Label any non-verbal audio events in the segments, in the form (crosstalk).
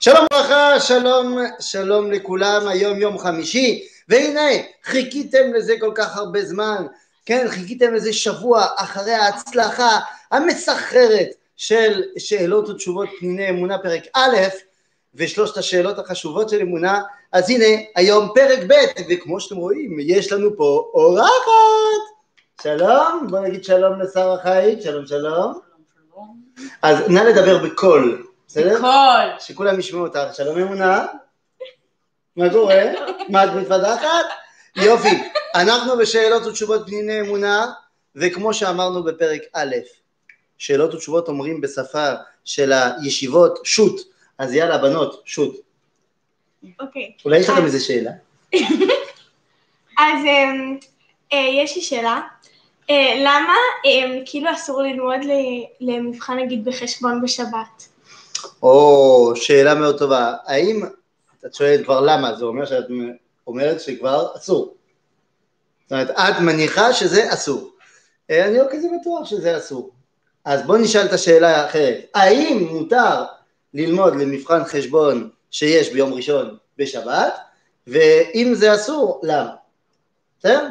שלום וברכה, שלום, שלום לכולם, היום יום חמישי, והנה חיכיתם לזה כל כך הרבה זמן, כן, חיכיתם לזה שבוע אחרי ההצלחה המסחררת של שאלות ותשובות פניני אמונה פרק א' ושלושת השאלות החשובות של אמונה, אז הנה היום פרק ב' וכמו שאתם רואים יש לנו פה אורחת, שלום, בוא נגיד שלום לשר החיים, שלום שלום, אז נא לדבר בקול, בסדר? בקול. שכולם ישמעו אותך, שלום אמונה, מה קורה? מה את מתפתחת? יופי, אנחנו בשאלות ותשובות פניני אמונה, וכמו שאמרנו בפרק א', שאלות ותשובות אומרים בשפה של הישיבות שו"ת, אז יאללה בנות, שו"ת. אוקיי. אולי יש לכם איזה שאלה? (laughs) אז אמ, אה, יש לי שאלה. אה, למה אמ, כאילו אסור ללמוד למבחן נגיד בחשבון בשבת? או, שאלה מאוד טובה. האם, את שואלת כבר למה, זה אומר שאת אומרת שכבר אסור. זאת אומרת, את מניחה שזה אסור. אה, אני לא כזה בטוח שזה אסור. אז בואו נשאל את השאלה האחרת. האם מותר ללמוד למבחן חשבון שיש ביום ראשון בשבת, ואם זה אסור, למה? בסדר?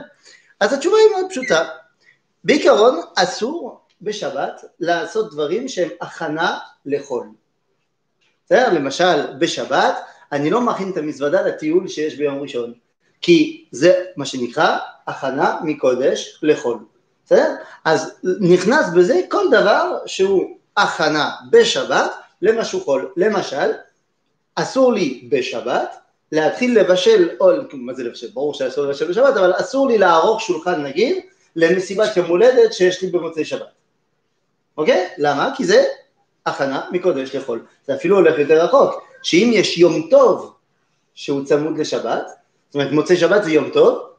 אז התשובה היא מאוד פשוטה. בעיקרון, אסור בשבת לעשות דברים שהם הכנה לחול. בסדר? למשל, בשבת אני לא מכין את המזוודה לטיול שיש ביום ראשון, כי זה מה שנקרא הכנה מקודש לחול. בסדר? אז נכנס בזה כל דבר שהוא הכנה בשבת למשהו חול. למשל, אסור לי בשבת להתחיל לבשל, או מה זה לבשל? ברור שאסור לבשל בשבת, אבל אסור לי לערוך שולחן נגיד למסיבת יום הולדת שיש לי במוצאי שבת. אוקיי? למה? כי זה הכנה מקודש לחול. זה אפילו הולך יותר רחוק, שאם יש יום טוב שהוא צמוד לשבת, זאת אומרת מוצאי שבת זה יום טוב,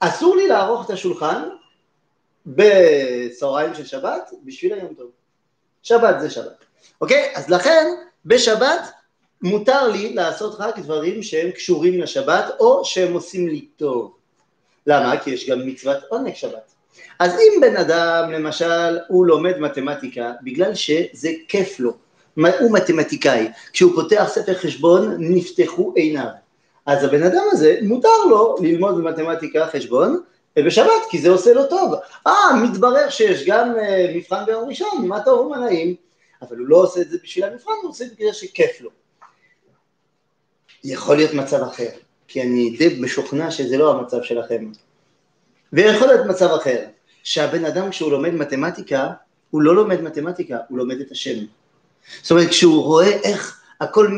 אסור לי לערוך את השולחן בצהריים של שבת בשביל היום טוב. שבת זה שבת. אוקיי? אז לכן בשבת מותר לי לעשות רק דברים שהם קשורים לשבת או שהם עושים לי טוב. למה? כי יש גם מצוות עונג שבת. אז אם בן אדם למשל הוא לומד מתמטיקה בגלל שזה כיף לו, הוא מתמטיקאי, כשהוא פותח ספר חשבון נפתחו עיניו, אז הבן אדם הזה מותר לו ללמוד במתמטיקה חשבון בשבת כי זה עושה לו טוב, אה מתברר שיש גם אה, מבחן ביום ראשון, מה טוב ומה נעים, אבל הוא לא עושה את זה בשביל המבחן, הוא עושה את זה בגלל שכיף לו. יכול להיות מצב אחר, כי אני די משוכנע שזה לא המצב שלכם. ויכול להיות מצב אחר, שהבן אדם כשהוא לומד מתמטיקה, הוא לא לומד מתמטיקה, הוא לומד את השם. זאת אומרת, כשהוא רואה איך הכל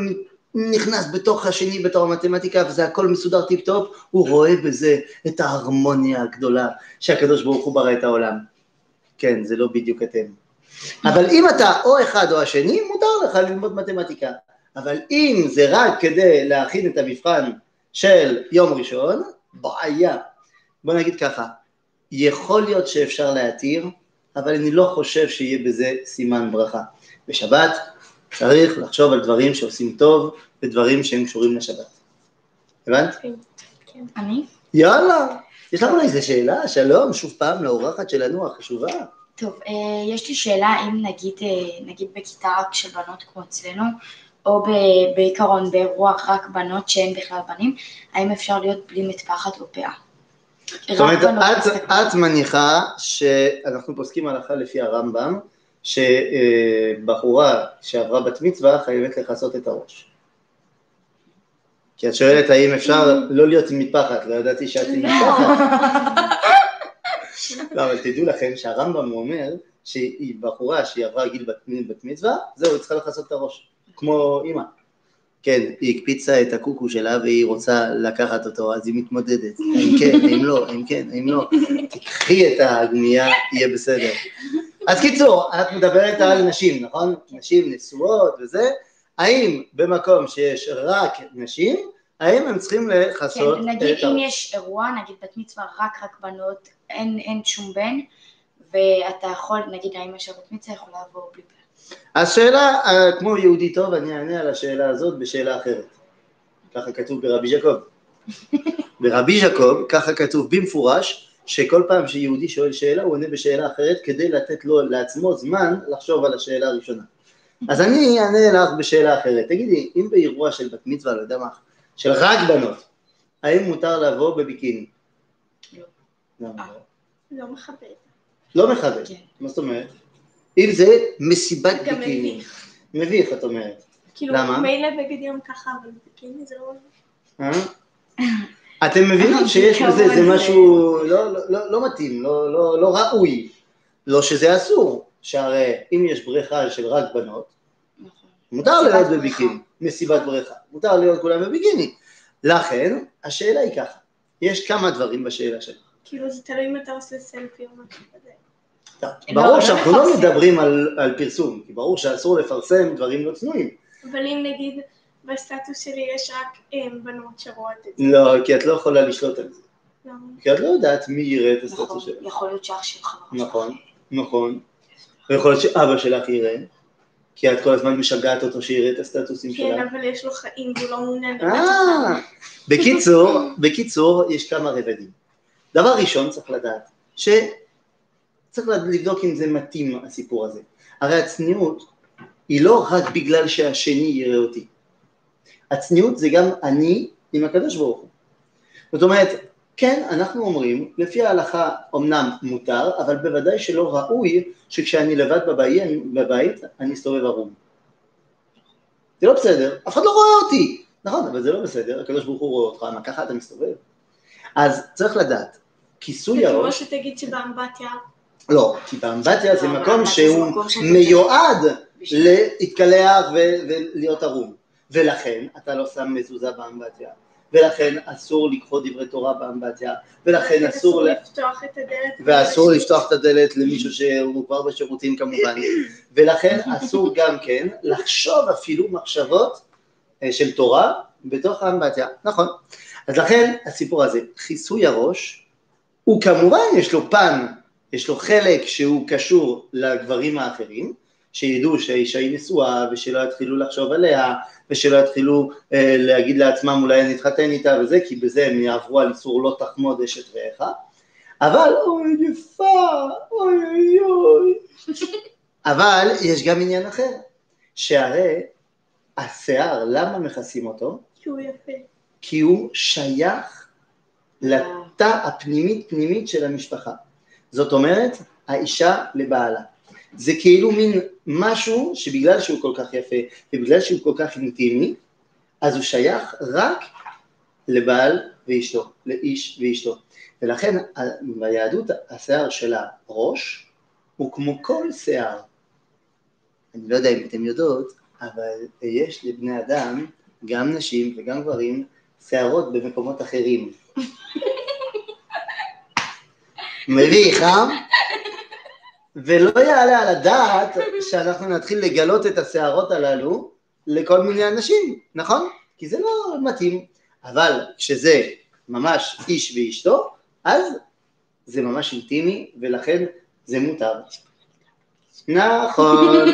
נכנס בתוך השני בתוך המתמטיקה וזה הכל מסודר טיפ טופ, הוא רואה בזה את ההרמוניה הגדולה שהקדוש ברוך הוא ברא את העולם. כן, זה לא בדיוק אתם. אבל אם אתה או אחד או השני, מותר לך ללמוד מתמטיקה. אבל אם זה רק כדי להכין את המבחן של יום ראשון, בעיה. בוא נגיד ככה, יכול להיות שאפשר להתיר, אבל אני לא חושב שיהיה בזה סימן ברכה. בשבת צריך לחשוב על דברים שעושים טוב ודברים שהם קשורים לשבת. הבנת? כן. אני? יאללה, יש לנו איזה שאלה? שלום, שוב פעם לאורחת שלנו החשובה. טוב, אה, יש לי שאלה אם נגיד, אה, נגיד בכיתה רק של בנות כמו אצלנו, או ב- בעיקרון באירוע רק בנות שאין בכלל בנים, האם אפשר להיות בלי מטפחת או פאה? זאת אומרת, את. את מניחה שאנחנו פוסקים הלכה לפי הרמב"ם, שבחורה שעברה בת מצווה חייבת לכסות את הראש. כי את שואלת האם אפשר לא להיות עם מטפחת, לא ידעתי שאת עם מטפחת. (laughs) לא, אבל תדעו לכם שהרמב"ם אומר שהיא בחורה שהיא עברה גיל בת, בת מצווה, זהו, היא צריכה לכסות את הראש, כמו אימא. כן, היא הקפיצה את הקוקו שלה והיא רוצה לקחת אותו, אז היא מתמודדת, האם כן, האם לא, האם כן, האם לא, תקחי את הגמייה, יהיה בסדר. אז קיצור, את מדברת על נשים, נכון? נשים נשואות וזה, האם במקום שיש רק נשים, האם הם צריכים לכסות כן, נגיד את אם? יש אירוע, נגיד בת מצווה רק רק בנות, אין, אין שום בן, ואתה יכול, נגיד האמא של בת מצווה יכולה לעבור בלי פאה. אז שאלה, אה, כמו יהודי טוב, אני אענה על השאלה הזאת בשאלה אחרת. ככה כתוב ברבי ז'קוב. (laughs) ברבי ז'קוב, ככה כתוב במפורש, שכל פעם שיהודי שואל שאלה, הוא עונה בשאלה אחרת, כדי לתת לו לעצמו זמן לחשוב על השאלה הראשונה. אז אני אענה לך בשאלה אחרת. תגידי, אם באירוע של בת מצווה, לא יודע מה, של רק בנות, האם מותר לבוא בביקיני? לא. לא? לא מכבד. לא מכבד. כן. מה זאת אומרת? אם זה מסיבת גם ביקיני. מביך. מביך, את אומרת. כאילו, למה? מילא בגד ים ככה, אבל בקיני זה לא... אה? אתם מבינים שיש בזה איזה משהו לא, לא, לא, לא מתאים, לא, ראוי. לא שזה אסור, שהרי אם יש בריכה של רק בנות, נכון. מותר להיות. בביקיני, מסיבת בריכה, מותר להיות כולם בביקיני. לכן, השאלה היא ככה, יש כמה דברים בשאלה שלך. כאילו, זה תלוי אם אתה עושה סלפי או משהו כזה. ברור לא שאנחנו לא לפרסם. מדברים על, על פרסום, כי ברור שאסור לפרסם דברים לא צנועים. אבל אם נגיד בסטטוס שלי יש רק em, בנות שרואות את זה, לא, כי את לא יכולה לשלוט על זה. למה? כי את לא יודעת מי יראה את נכון, הסטטוס שלך. יכול להיות שאח שלך. נכון, לא. נכון. ויכול להיות שאבא שלך יראה, כי את כל הזמן משגעת אותו שיראה את הסטטוסים כן, שלך. אבל יש לו חיים והוא לא מעוניין אה. בקיצור, בקיצור, יש כמה רבדים. דבר ראשון צריך לדעת, שצריך לבדוק אם זה מתאים הסיפור הזה. הרי הצניעות היא לא רק בגלל שהשני יראה אותי. הצניעות זה גם אני עם הקדוש ברוך הוא. זאת אומרת, כן, אנחנו אומרים, לפי ההלכה אמנם מותר, אבל בוודאי שלא ראוי שכשאני לבד בבית, בבית אני אסתובב ערום. זה לא בסדר, אף אחד לא רואה אותי. נכון, אבל זה לא בסדר, הקדוש ברוך הוא רואה אותך, מה ככה אתה מסתובב? אז צריך לדעת, כיסוי זה כמו הראש, שתגיד שבאמבטיה, לא, כי באמבטיה זה לא, מקום שהוא מקום שאתה- מיועד להתקלח ו- ולהיות ערום, ולכן אתה לא שם מזוזה באמבטיה, ולכן אסור לקרוא דברי תורה באמבטיה, ולכן אסור, ל- לפתוח את הדלת. ואסור לפתוח את הדלת למישהו שהוא כבר בשירותים כמובן, (clears throat) ולכן אסור גם כן לחשוב אפילו מחשבות אה, של תורה בתוך האמבטיה, נכון. אז לכן הסיפור הזה, כיסוי הראש, הוא כמובן יש לו פן, יש לו חלק שהוא קשור לגברים האחרים, שידעו שהאישה היא נשואה ושלא יתחילו לחשוב עליה ושלא יתחילו אה, להגיד לעצמם אולי אני אתחתן איתה וזה כי בזה הם יעברו על איסור לא תחמוד אשת רעך אבל אוי יפה אוי אוי אוי (laughs) אבל יש גם עניין אחר שהרי השיער למה מכסים אותו? כי הוא יפה. כי הוא שייך לתא הפנימית פנימית של המשפחה. זאת אומרת, האישה לבעלה. זה כאילו מין משהו שבגלל שהוא כל כך יפה ובגלל שהוא כל כך אינטימי, אז הוא שייך רק לבעל ואשתו, לאיש ואשתו. ולכן ביהדות השיער של הראש הוא כמו כל שיער. אני לא יודע אם אתם יודעות, אבל יש לבני אדם, גם נשים וגם גברים, שערות במקומות אחרים. (laughs) מביך, אה? ולא יעלה על הדעת שאנחנו נתחיל לגלות את השערות הללו לכל מיני אנשים, נכון? כי זה לא מתאים. אבל כשזה ממש איש ואשתו, אז זה ממש אינטימי, ולכן זה מותר. נכון.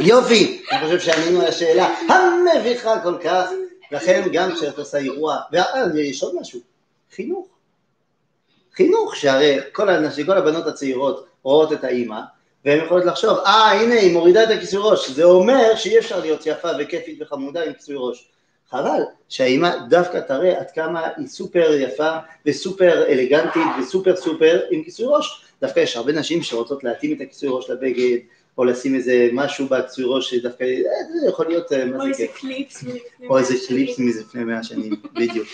יופי, אני חושב שענינו על השאלה המביכה כל כך, לכן גם כשאת עושה אירוע, ויש עוד משהו, חינוך. חינוך, שהרי כל האנשים, כל הבנות הצעירות רואות את האימא, והן יכולות לחשוב, אה הנה היא מורידה את הכיסוי ראש, זה אומר שאי אפשר להיות יפה וכיפית וחמודה עם כיסוי ראש. חבל שהאימא דווקא תראה עד כמה היא סופר יפה וסופר אלגנטית וסופר סופר עם כיסוי ראש. דווקא יש הרבה נשים שרוצות להתאים את הכיסוי ראש לבגד, או לשים איזה משהו ראש שדווקא, אה, זה יכול להיות, אה, מה או זה איזה. קליפס מלפני או איזה מאה שנים, קליפס מזה לפני מאה שנים, בדיוק.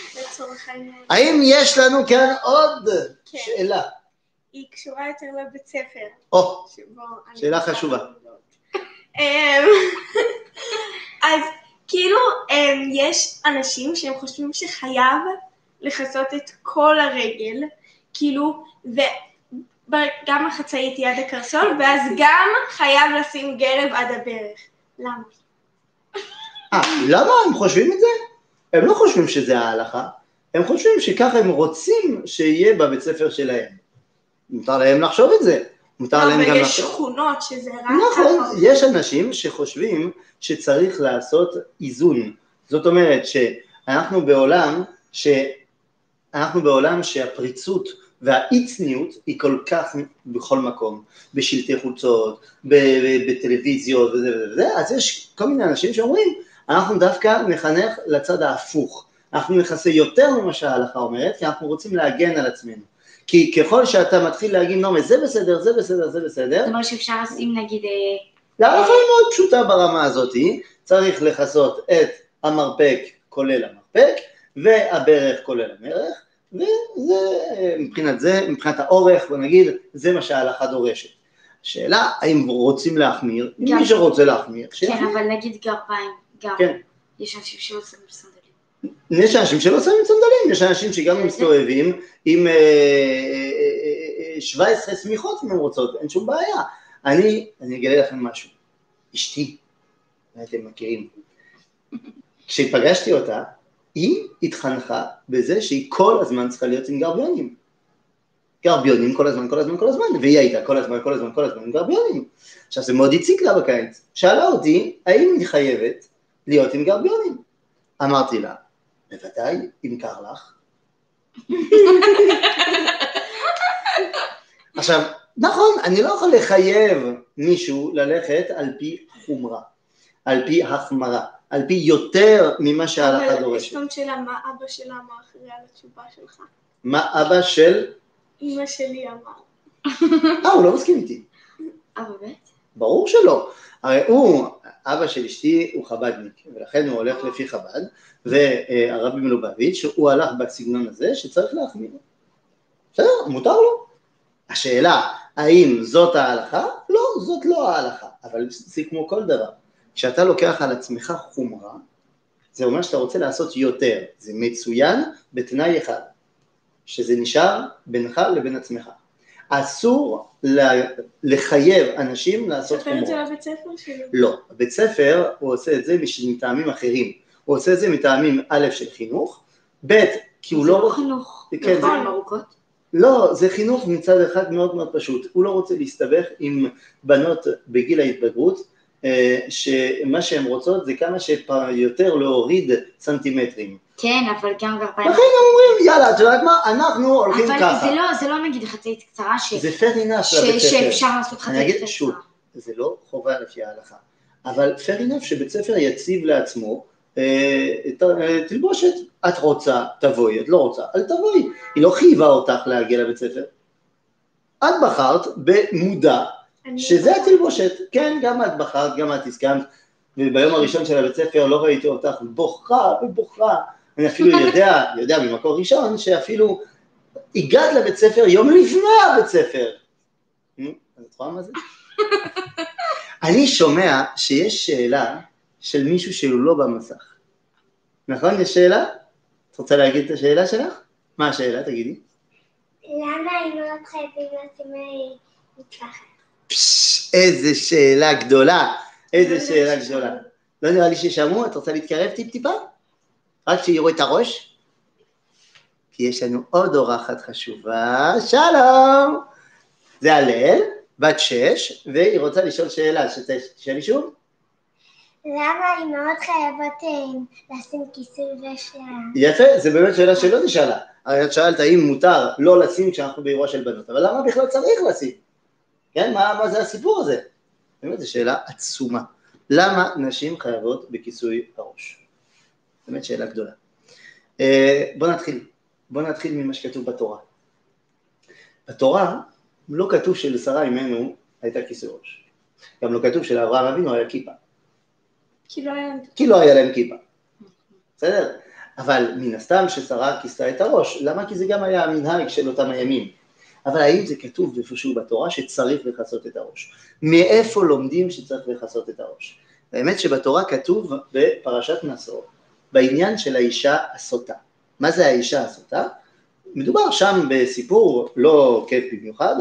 האם יש לנו כאן עוד כן. שאלה? היא קשורה יותר לבית ספר. או, שאלה חשובה. אמ, (laughs) אז כאילו אמ, יש אנשים שהם חושבים שחייב לכסות את כל הרגל, כאילו, וגם החצאית היא עד הקרסול, ואז גם חייב לשים גרב עד הברך. למה? אה, למה הם חושבים את זה? הם לא חושבים שזה ההלכה, הם חושבים שככה הם רוצים שיהיה בבית ספר שלהם. מותר להם לחשוב את זה, מותר להם לא, גם אבל יש. שכונות שזה רק נכון. יש אנשים שחושבים שצריך לעשות איזון. זאת אומרת שאנחנו בעולם, ש... אנחנו בעולם שהפריצות והאי צניעות היא כל כך בכל מקום, בשלטי חולצות, בטלוויזיות וזה וזה אז יש כל מיני אנשים שאומרים, אנחנו דווקא נחנך לצד ההפוך, אנחנו נכסה יותר ממה שההלכה אומרת, כי אנחנו רוצים להגן על עצמנו. כי ככל שאתה מתחיל להגיד, נעמי, זה בסדר, זה בסדר, זה בסדר, זאת אומרת שאפשר לשים נגיד, אה, להערכה היא מאוד פשוטה ברמה הזאתי, צריך לכסות את המרפק כולל המרפק, והברך כולל המרך, וזה מבחינת זה, מבחינת האורך, בוא נגיד, זה מה שההלכה דורשת. השאלה, האם רוצים להחמיר? גם. מי שרוצה להחמיר, כן, שיחמיר. אבל נגיד גרביים, גם, כן. יש אנשים שלא שמים סנדלים. יש אנשים שלא שמים סנדלים, יש אנשים שגם בסדר. מסתובבים עם אה, אה, אה, אה, 17 שמיכות אם הם רוצות, אין שום בעיה. אני, אני אגלה לכם משהו. אשתי, אתם מכירים, כשפגשתי אותה, היא התחנכה בזה שהיא כל הזמן צריכה להיות עם גרביונים. גרביונים כל הזמן, כל הזמן, כל הזמן, והיא הייתה כל הזמן, כל הזמן, כל הזמן עם גרביונים. עכשיו זה מאוד הציק לה בקיץ. שאלה אותי, האם היא חייבת להיות עם גרביונים? אמרתי לה, בוודאי, אם קר לך. עכשיו, נכון, אני לא יכול לחייב מישהו ללכת על פי חומרה, על פי החמרה, על פי יותר ממה שההלכה אבל דורשת. יש גם שאלה מה אבא שלה אמר אחרי על התשובה שלך. מה אבא של... אמא שלי אמר. אה, הוא לא מסכים איתי. אה, באמת? ברור שלא. הרי הוא, אבא של אשתי הוא חב"דניק, ולכן הוא הולך לפי חב"ד, והרבי מלובביץ', הוא הלך בסגנון הזה שצריך להחמיר. בסדר, מותר לו. השאלה, האם זאת ההלכה? לא, זאת לא ההלכה, אבל זה כמו כל דבר. כשאתה לוקח על עצמך חומרה, זה אומר שאתה רוצה לעשות יותר. זה מצוין בתנאי אחד, שזה נשאר בינך לבין עצמך. אסור לחייב אנשים לעשות ספר את זה. לבית ספר שלי. לא, בבית ספר הוא עושה את זה מטעמים אחרים. הוא עושה את זה מטעמים א' של חינוך, ב' כי הוא זה לא... חינוך. כן, נכון, זה- ארוכות. לא, זה חינוך מצד אחד מאוד מאוד פשוט. הוא לא רוצה להסתבך עם בנות בגיל ההתבגרות, שמה שהן רוצות זה כמה שיותר להוריד סנטימטרים. כן, אבל גם גרביים. לכן הם אומרים, יאללה, את יודעת מה, אנחנו הולכים אבל ככה. זה לא, זה לא נגיד חצאית קצרה ש- זה fair enough. שאפשר לעשות אני אגיד חצאית שוב, קצרה. זה לא חובה לפי ההלכה, אבל fair enough שבית ספר יציב לעצמו אה, את התלבושת, את רוצה, תבואי, את לא רוצה, אל תבואי, היא לא חייבה אותך להגיע לבית ספר, את בחרת במודע שזה התלבושת, כן, גם את בחרת, גם את הסכמת, וביום הראשון של הבית ספר לא ראיתי אותך בוכה ובוכה, אני אפילו (laughs) יודע, יודע ממקור ראשון, שאפילו הגעת לבית ספר יום לפני הבית ספר. נו, אז את רואה מה זה? (laughs) אני שומע שיש שאלה של מישהו שהוא לא במסך. נכון? יש שאלה? את רוצה להגיד את השאלה שלך? מה השאלה? תגידי. למה האימהות חייבים לשים אה, מטפחת? פש, איזה שאלה גדולה, איזה לא שאלה גדולה. לא נראה לי ששמעו, את רוצה להתקרב טיפ טיפה? רק שיראו את הראש? כי יש לנו עוד אורחת חשובה, שלום! זה הלל, בת שש, והיא רוצה לשאול שאלה, שתשאלי שוב? למה האימהות חייבות אה, לשים כיסוי ל... יפה, זו באמת שאלה שלא נשאלה. הרי את שאלת האם מותר לא לשים כשאנחנו באירוע של בנות, אבל למה בכלל צריך לשים? כן, מה, מה זה הסיפור הזה? באמת זו שאלה עצומה. למה נשים חייבות בכיסוי הראש? באמת שאלה גדולה. אה, בוא נתחיל. בוא נתחיל ממה שכתוב בתורה. בתורה לא כתוב שלשרה אימנו הייתה כיסוי ראש. גם לא כתוב שלאברהם אבינו היה כיפה. כי לא היה... כי לא היה להם כיפה. בסדר? אבל מן הסתם ששרה כיסתה את הראש, למה? כי זה גם היה המנהג של אותם הימים. אבל האם זה כתוב איפשהו בתורה שצריך לכסות את הראש? מאיפה לומדים שצריך לכסות את הראש? האמת שבתורה כתוב בפרשת נשוא, בעניין של האישה הסוטה. מה זה האישה הסוטה? מדובר שם בסיפור לא כיף במיוחד,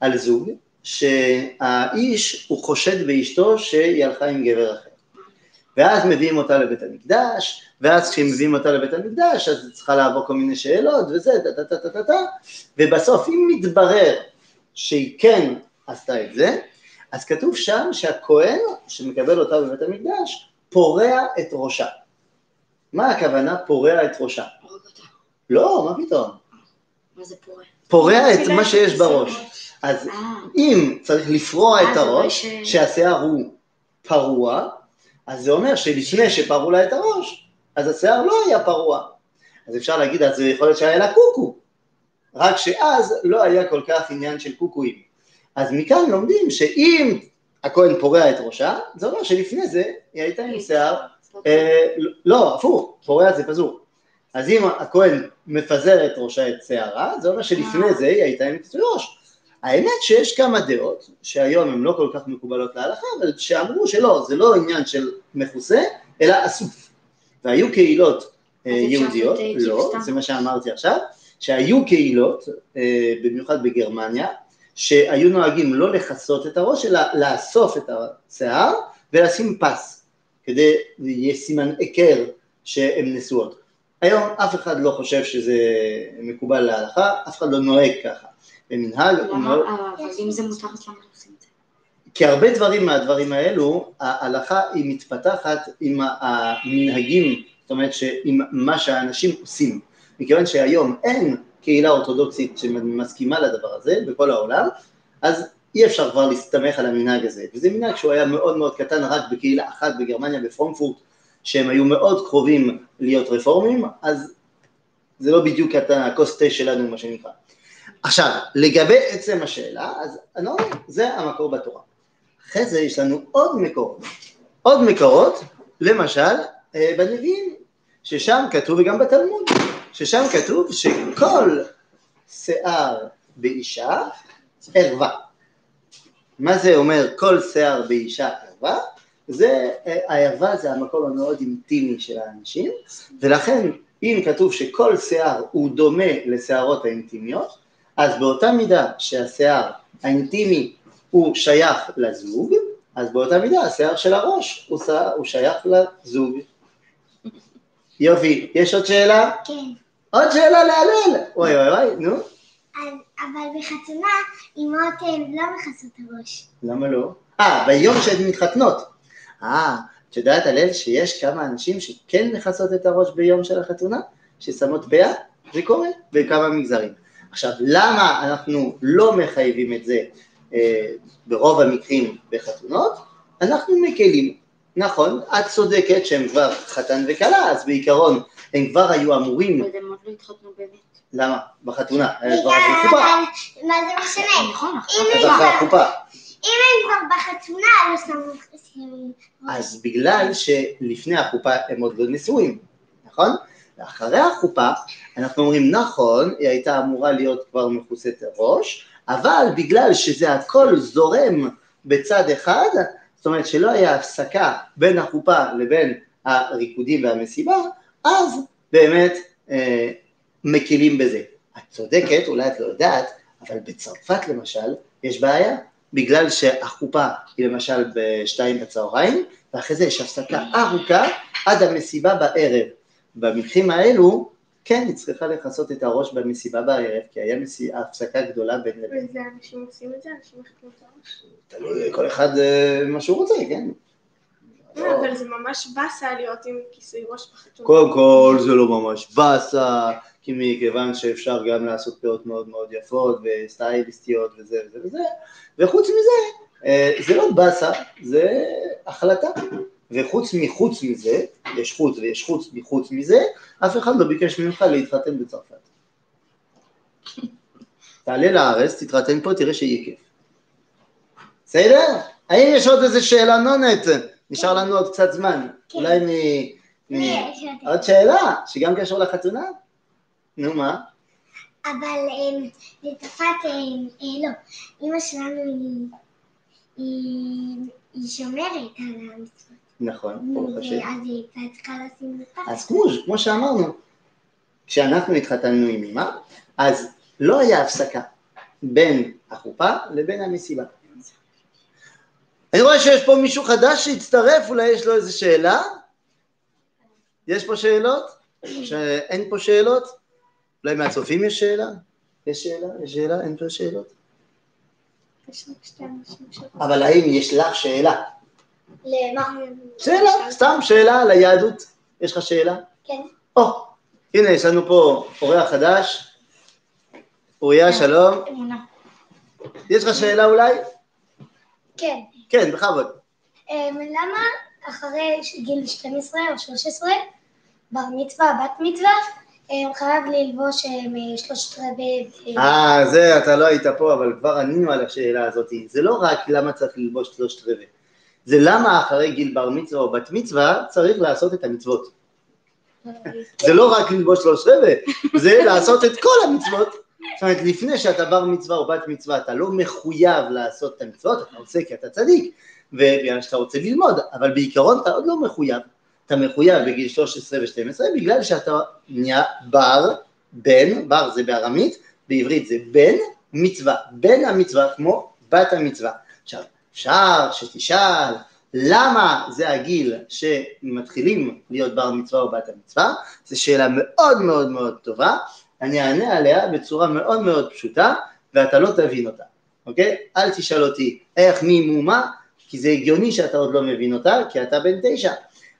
על זוג שהאיש הוא חושד באשתו שהיא הלכה עם גבר אחר. ואז מביאים אותה לבית המקדש, ואז כשמביאים אותה לבית המקדש, אז היא צריכה לעבור כל מיני שאלות וזה, טה טה טה טה טה, ובסוף אם מתברר שהיא כן עשתה את זה, אז כתוב שם שהכהן שמקבל אותה בבית המקדש, פורע את ראשה. מה הכוונה פורע את ראשה? לא, מה פתאום? מה זה פורה? פורע את מה שיש בראש. ראש. אז אה, אם צריך לפרוע אה, את זה הראש, שהשיער הוא פרוע, אז זה אומר שלפני שפרעו לה את הראש, אז השיער לא היה פרוע. אז אפשר להגיד, אז יכול להיות שהיה לה קוקו. רק שאז לא היה כל כך עניין של קוקואים. אז מכאן לומדים שאם הכהן פורע את ראשה, זה אומר שלפני זה היא הייתה עם שיער, אה, לא, הפוך, פורע זה פזור. אז אם הכהן מפזר את ראשה את שערה, זה אומר שלפני זה היא הייתה עם כיסוי ראש. האמת שיש כמה דעות, שהיום הן לא כל כך מקובלות להלכה, אבל שאמרו שלא, זה לא עניין של מכוסה, אלא אסוף. והיו קהילות אה, יהודיות, אה, לא. זה מה שאמרתי עכשיו, שהיו קהילות, אה, במיוחד בגרמניה, שהיו נוהגים לא לכסות את הראש, אלא לאסוף את השיער ולשים פס, כדי יהיה סימן היכר שהן נשואות. היום אף אחד לא חושב שזה מקובל להלכה, אף אחד לא נוהג ככה. במנהג, אה, אבל אם זה מותר, אז למה לא עושים את זה? כי הרבה דברים מהדברים האלו, ההלכה היא מתפתחת עם המנהגים, זאת אומרת עם מה שהאנשים עושים. מכיוון שהיום אין קהילה אורתודוקסית שמסכימה לדבר הזה בכל העולם, אז אי אפשר כבר להסתמך על המנהג הזה. וזה מנהג שהוא היה מאוד מאוד קטן רק בקהילה אחת בגרמניה, בפרונקפורט, שהם היו מאוד קרובים להיות רפורמים, אז זה לא בדיוק הכוס תה שלנו, מה שנקרא. עכשיו, לגבי עצם השאלה, אז אני אומר, זה המקור בתורה. אחרי זה יש לנו עוד מקורות. עוד מקורות, למשל, אה, בנביאים, ששם כתוב, וגם בתלמוד, ששם כתוב שכל שיער באישה ערווה. מה זה אומר כל שיער באישה ערווה? זה, אה, הערווה זה המקום המאוד אינטימי של האנשים, ולכן אם כתוב שכל שיער הוא דומה לשערות האינטימיות, אז באותה מידה שהשיער האינטימי הוא שייך לזוג, אז באותה מידה השיער של הראש הוא, שיער, הוא שייך לזוג. יופי, יש עוד שאלה? כן. עוד שאלה להלל. וואי וואי וואי, נו, אז- אבל בחתונה אמהות הן לא מכסות הראש. למה לא? אה, ביום שהן מתחתנות. אה, את יודעת הלל שיש כמה אנשים שכן מכסות את הראש ביום של החתונה? ששמות פאה? זה קורה בכמה מגזרים. עכשיו, למה אנחנו לא מחייבים את זה אה, ברוב המקרים בחתונות? אנחנו מקלים. נכון, את צודקת שהם כבר חתן וכלה, אז בעיקרון הם כבר היו אמורים, אבל הם עוד לא התחתנו באמת. למה? בחתונה, בגלל- מה זה משנה? נכון, אם עכשיו הם אז אחרי כבר- החופה. אם הם כבר בחתונה, לא שמו. אז בגלל שלפני החופה הם עוד לא נשואים, נכון? ואחרי החופה אנחנו אומרים נכון, היא הייתה אמורה להיות כבר מכוסת ראש, אבל בגלל שזה הכל זורם בצד אחד, זאת אומרת שלא היה הפסקה בין החופה לבין הריקודים והמסיבה, אז באמת אה, מקילים בזה. את צודקת, אולי את לא יודעת, אבל בצרפת למשל יש בעיה, בגלל שהחופה היא למשל בשתיים בצהריים, ואחרי זה יש הפסקה ארוכה עד המסיבה בערב. במקרים האלו, כן, היא צריכה לכסות את הראש במסיבה בערב, כי היה מסי... הפסקה גדולה בין לבין. וזה אנשים עושים את זה? אנשים מחכים את הראש? תלוי כל אחד אה, מה שהוא רוצה, כן? לא, אבל זה ממש באסה להיות עם כיסוי ראש בחתונה. קודם כל זה לא ממש באסה, כי מכיוון שאפשר גם לעשות פאות מאוד מאוד יפות וסטייליסטיות וזה וזה וזה, וחוץ מזה, אה, זה לא באסה, זה החלטה. וחוץ מחוץ מזה, יש חוץ ויש חוץ מחוץ מזה, אף אחד לא ביקש ממך להתחתן בצרפת. תעלה לארץ, תתחתן פה, תראה שיהיה כיף. בסדר? האם יש עוד איזה שאלה נונת? נשאר לנו עוד קצת זמן. כן. אולי מ... יותר. עוד שאלה, שגם קשור לחתונה? נו מה? אבל לצרפת, אמ, אה, לא, אימא שלנו היא שומרת על המצוות. נכון, ברוך השם. ואז היא הייתה צריכה לשים לפחד. אז כמו, כמו שאמרנו, כשאנחנו התחתנו עם אמא, אז לא היה הפסקה בין החופה לבין המסיבה. אני רואה שיש פה מישהו חדש שהצטרף, אולי יש לו איזו שאלה? יש פה שאלות? שאין פה שאלות? אולי מהצופים יש שאלה? יש שאלה? יש שאלה? אין פה שאלות? אבל האם יש לך שאלה? למה? שאלה, סתם שאלה על היהדות. יש לך שאלה? כן. או, הנה יש לנו פה אורח חדש. אוריה, שלום. אמונה. יש לך שאלה אולי? כן. כן, בכבוד. אמ, למה אחרי גיל 12 או 13, בר מצווה, בת מצווה, אמ, חייב ללבוש שלושת רבעי... אמ, אה, זה, אתה לא היית פה, אבל כבר ענינו על השאלה הזאת. זה לא רק למה צריך ללבוש שלושת רבעי, זה למה אחרי גיל בר מצווה או בת מצווה צריך לעשות את המצוות. זה לא רק ללבוש שלושת רבעי, זה לעשות את כל המצוות. זאת אומרת, לפני שאתה בר מצווה או בת מצווה, אתה לא מחויב לעשות את המצוות, אתה עושה כי אתה צדיק, ובגלל שאתה רוצה ללמוד, אבל בעיקרון אתה עוד לא מחויב. אתה מחויב בגיל 13 ו-12 בגלל שאתה נהיה בר, בן, בר זה בארמית, בעברית זה בן מצווה, בן המצווה כמו בת המצווה. עכשיו, אפשר שתשאל למה זה הגיל שמתחילים להיות בר מצווה או בת המצווה, זו שאלה מאוד מאוד מאוד טובה, אני אענה עליה בצורה מאוד מאוד פשוטה ואתה לא תבין אותה, אוקיי? אל תשאל אותי איך, מי, מו, מה, כי זה הגיוני שאתה עוד לא מבין אותה, כי אתה בן תשע,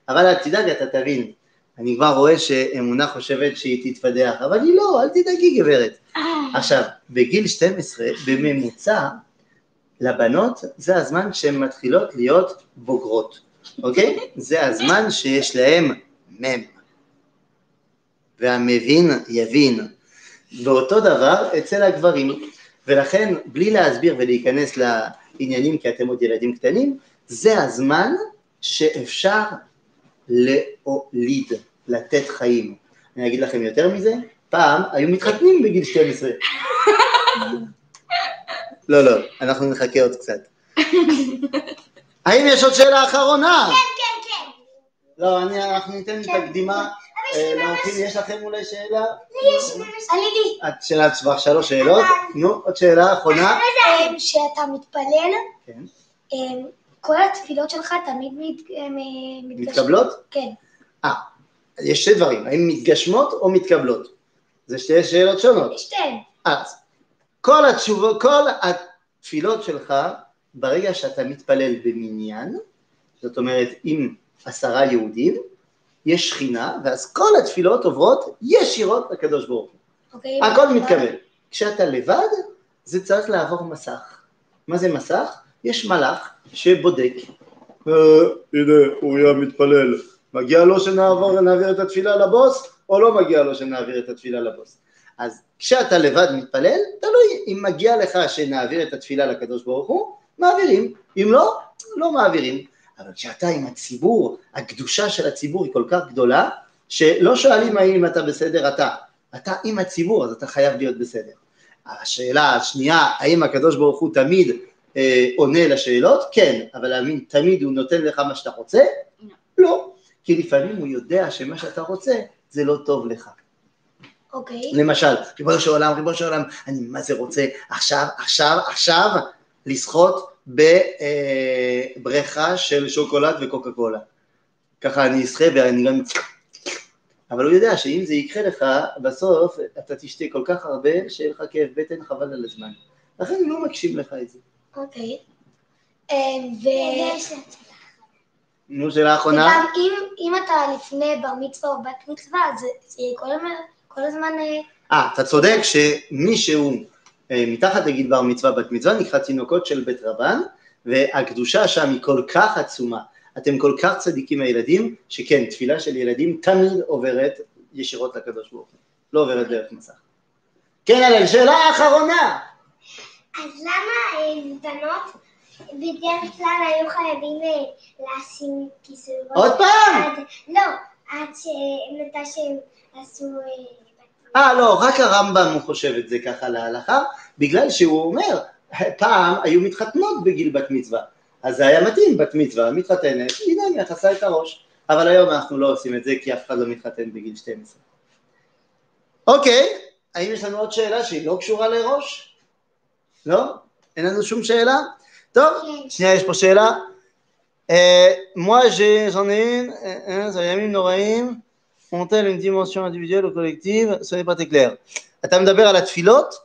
אבל אל תדאג, אתה תבין. אני כבר רואה שאמונה חושבת שהיא תתפדח, אבל היא לא, אל תדאגי גברת. עכשיו, בגיל 12, בממוצע, לבנות זה הזמן שהן מתחילות להיות בוגרות, אוקיי? זה הזמן שיש להן מם. והמבין יבין. ואותו דבר אצל הגברים, ולכן בלי להסביר ולהיכנס לעניינים כי אתם עוד ילדים קטנים, זה הזמן שאפשר להוליד, לתת חיים. אני אגיד לכם יותר מזה, פעם היו מתחתנים בגיל 12. (laughs) לא, לא, אנחנו נחכה עוד קצת. (laughs) האם יש עוד שאלה אחרונה? כן, כן, כן. לא, אני, אנחנו ניתן את הקדימה. אה, יש לכם אולי שאלה? לי. את שאלת כבר שלוש שאלות, נו, עוד שאלה אחרונה. אמ, שאתה מתפלל, כן. אמ, כל התפילות שלך תמיד מת- מתגשמות. מתקבלות? כן. אה, יש שתי דברים, האם מתגשמות או מתקבלות? זה שתי שאלות שונות. שתיהן. אז כל התשובות, כל התפילות שלך, ברגע שאתה מתפלל במניין, זאת אומרת עם עשרה יהודים, יש שכינה, ואז כל התפילות עוברות ישירות לקדוש ברוך הוא. אוקיי. הכל מתקבל. כשאתה לבד, זה צריך לעבור מסך. מה זה מסך? יש מלאך שבודק. אה, הנה, אוריה מתפלל. מגיע לו שנעבור ונעביר את התפילה לבוס, או לא מגיע לו שנעביר את התפילה לבוס. אז כשאתה לבד מתפלל, תלוי אם מגיע לך שנעביר את התפילה לקדוש ברוך הוא, מעבירים, אם לא, לא מעבירים. אבל כשאתה עם הציבור, הקדושה של הציבור היא כל כך גדולה, שלא שואלים האם אתה בסדר אתה, אתה עם הציבור אז אתה חייב להיות בסדר. השאלה השנייה, האם הקדוש ברוך הוא תמיד אה, עונה לשאלות? כן, אבל האם תמיד הוא נותן לך מה שאתה רוצה? לא, כי לפעמים הוא יודע שמה שאתה רוצה זה לא טוב לך. אוקיי. למשל, ריבונו של עולם, ריבונו של עולם, אני מה זה רוצה עכשיו, עכשיו, עכשיו, לשחות בבריכה של שוקולד וקוקה קולה. ככה אני אשחה ואני גם... אבל הוא יודע שאם זה יקרה לך, בסוף אתה תשתה כל כך הרבה, שיהיה לך כאב בטן חבל על הזמן. לכן הוא לא מקשיב לך את זה. אוקיי. אמ, ו... נו, שאלה אחרונה? וגם אם, אתה לפני בר מצווה או בת מצווה, אז זה, זה יהיה כל, הזמן- כל הזמן... אה, אה, אתה צודק שמי שהוא אה, מתחת לגיל בר מצווה בת מצווה נקרא תינוקות של בית רבן והקדושה שם היא כל כך עצומה, אתם כל כך צדיקים הילדים, שכן, תפילה של ילדים תמיד עוברת ישירות לקדוש ברוך הוא, לא עוברת דרך מסך. כן, הלל, שאלה אחרונה. אז למה אה, בנות בדרך כלל היו חייבים לשים כיסוי? עוד פעם? עד- לא, עד. מתי שהם עשו... אה, אה, לא, רק הרמב"ם הוא חושב את זה ככה להלכה, בגלל שהוא אומר, פעם היו מתחתנות בגיל בת מצווה, אז זה היה מתאים, בת מצווה, מתחתנת, הנה היא מכסה את הראש, אבל היום אנחנו לא עושים את זה כי אף אחד לא מתחתן בגיל 12. אוקיי, האם יש לנו עוד שאלה שהיא לא קשורה לראש? לא? אין לנו שום שאלה? טוב, כן. שנייה, יש פה שאלה. Moi, j'ai- j'en ai une, euh, hein, זה ימים נוראים, ont-elles une dimension individuelle ou collective? ce n'est pas très clair. אתה מדבר על התפילות?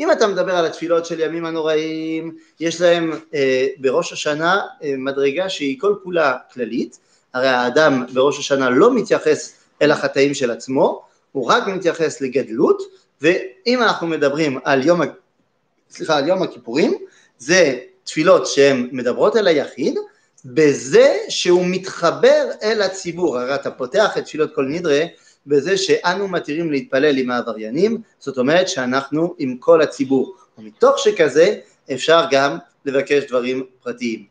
אם אתה מדבר על התפילות של ימים הנוראים, יש להם אה, בראש השנה אה, מדרגה שהיא כל כולה כללית, הרי האדם בראש השנה לא מתייחס אל החטאים של עצמו, הוא רק מתייחס לגדלות, ואם אנחנו מדברים על יום, סליחה, על יום הכיפורים, זה תפילות שהן מדברות אל היחיד, בזה שהוא מתחבר אל הציבור, הרי אתה פותח את תפילות כל נדרה בזה שאנו מתירים להתפלל עם העבריינים, זאת אומרת שאנחנו עם כל הציבור, ומתוך שכזה אפשר גם לבקש דברים פרטיים.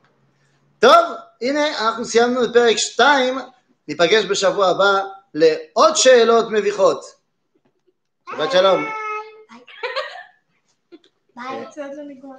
טוב, הנה אנחנו סיימנו את פרק 2, ניפגש בשבוע הבא לעוד שאלות מביכות. שבת שלום. ביי.